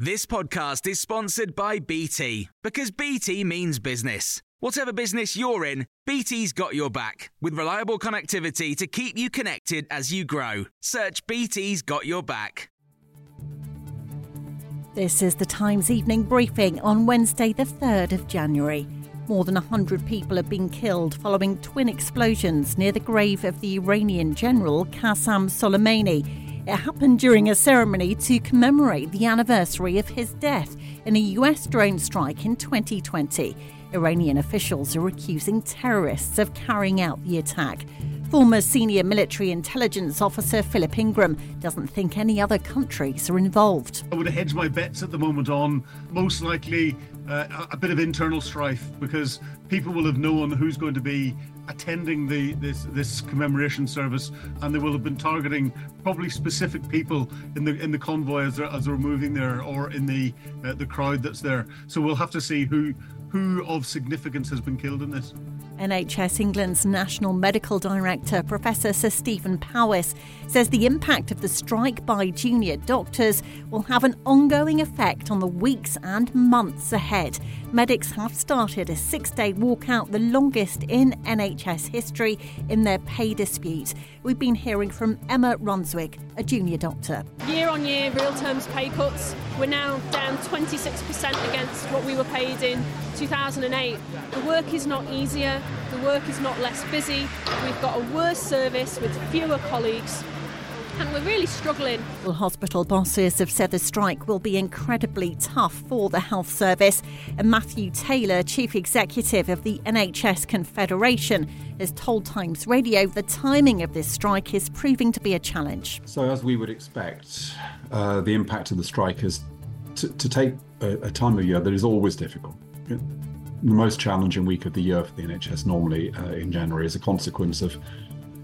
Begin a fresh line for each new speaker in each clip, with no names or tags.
This podcast is sponsored by BT because BT means business. Whatever business you're in, BT's got your back with reliable connectivity to keep you connected as you grow. Search BT's got your back.
This is the Times evening briefing on Wednesday, the 3rd of January. More than 100 people have been killed following twin explosions near the grave of the Iranian general Qasem Soleimani. It happened during a ceremony to commemorate the anniversary of his death in a US drone strike in 2020. Iranian officials are accusing terrorists of carrying out the attack. Former senior military intelligence officer Philip Ingram doesn't think any other countries are involved.
I would hedge my bets at the moment on most likely uh, a bit of internal strife because people will have known who's going to be attending the this this commemoration service, and they will have been targeting probably specific people in the in the convoy as they're, as they're moving there or in the uh, the crowd that's there. So we'll have to see who who of significance has been killed in this.
NHS England's National Medical Director, Professor Sir Stephen Powis, says the impact of the strike by junior doctors will have an ongoing effect on the weeks and months ahead. Medics have started a six day walkout, the longest in NHS history, in their pay dispute. We've been hearing from Emma Runswick, a junior doctor.
Year on year, real terms pay cuts. We're now down 26% against what we were paid in 2008. The work is not easier, the work is not less busy. We've got a worse service with fewer colleagues and we're really struggling.
Well, hospital bosses have said the strike will be incredibly tough for the health service. And Matthew Taylor, chief executive of the NHS Confederation, has told Times Radio the timing of this strike is proving to be a challenge.
So, as we would expect, uh, the impact of the strike is to, to take a, a, time of year that is always difficult. The most challenging week of the year for the NHS normally uh, in January is a consequence of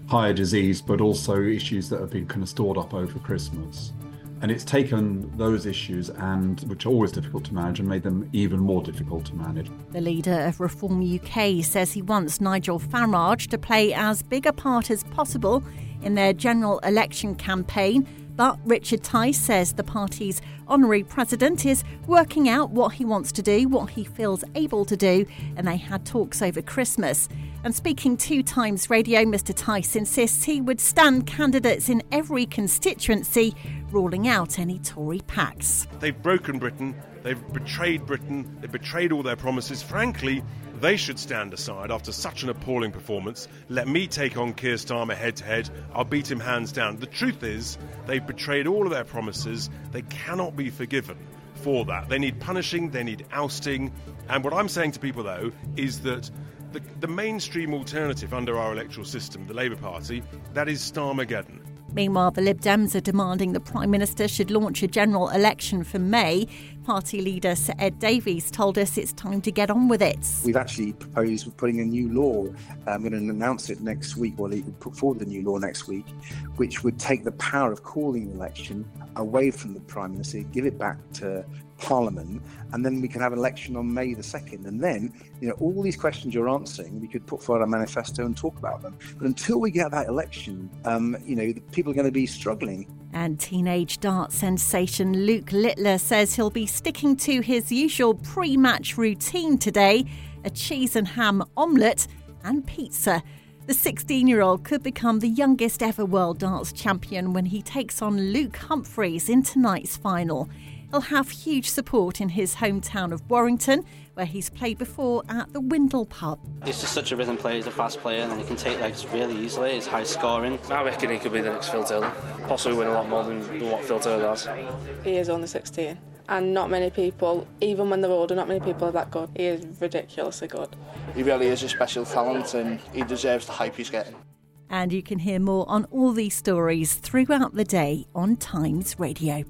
higher disease, but also issues that have been kind of stored up over Christmas. And it's taken those issues and which are always difficult to manage and made them even more difficult to manage.
The leader of Reform UK says he wants Nigel Farage to play as big a part as possible in their general election campaign but Richard Tice says the party's honorary president is working out what he wants to do, what he feels able to do, and they had talks over Christmas. And speaking to times radio, Mr. Tice insists he would stand candidates in every constituency, ruling out any Tory pacts.
They've broken Britain, they've betrayed Britain, they've betrayed all their promises. Frankly, they should stand aside after such an appalling performance. Let me take on Keir Starmer head to head. I'll beat him hands down. The truth is, they've betrayed all of their promises. They cannot be forgiven for that. They need punishing, they need ousting. And what I'm saying to people, though, is that the, the mainstream alternative under our electoral system, the Labour Party, that is Starmageddon.
Meanwhile, the Lib Dems are demanding the Prime Minister should launch a general election for May. Party leader Sir Ed Davey told us it's time to get on with it.
We've actually proposed putting a new law. I'm going to announce it next week, or put forward the new law next week, which would take the power of calling an election away from the Prime Minister, give it back to Parliament, and then we can have an election on May the 2nd. And then, you know, all these questions you're answering, we could put forward a manifesto and talk about them. But until we get that election, um, you know, people are going to be struggling.
And teenage dart sensation Luke Littler says he'll be sticking to his usual pre match routine today a cheese and ham omelette and pizza. The 16 year old could become the youngest ever world darts champion when he takes on Luke Humphries in tonight's final. He'll have huge support in his hometown of Warrington, where he's played before at the Windle pub.
He's just such a rhythm player, he's a fast player, and he can take legs really easily. He's high scoring.
I reckon he could be the next Phil Taylor. Possibly win a lot more than, than what Phil Taylor has.
He is only 16 and not many people, even when they're older, not many people are that good. He is ridiculously good.
He really is a special talent and he deserves the hype he's getting.
And you can hear more on all these stories throughout the day on Times Radio.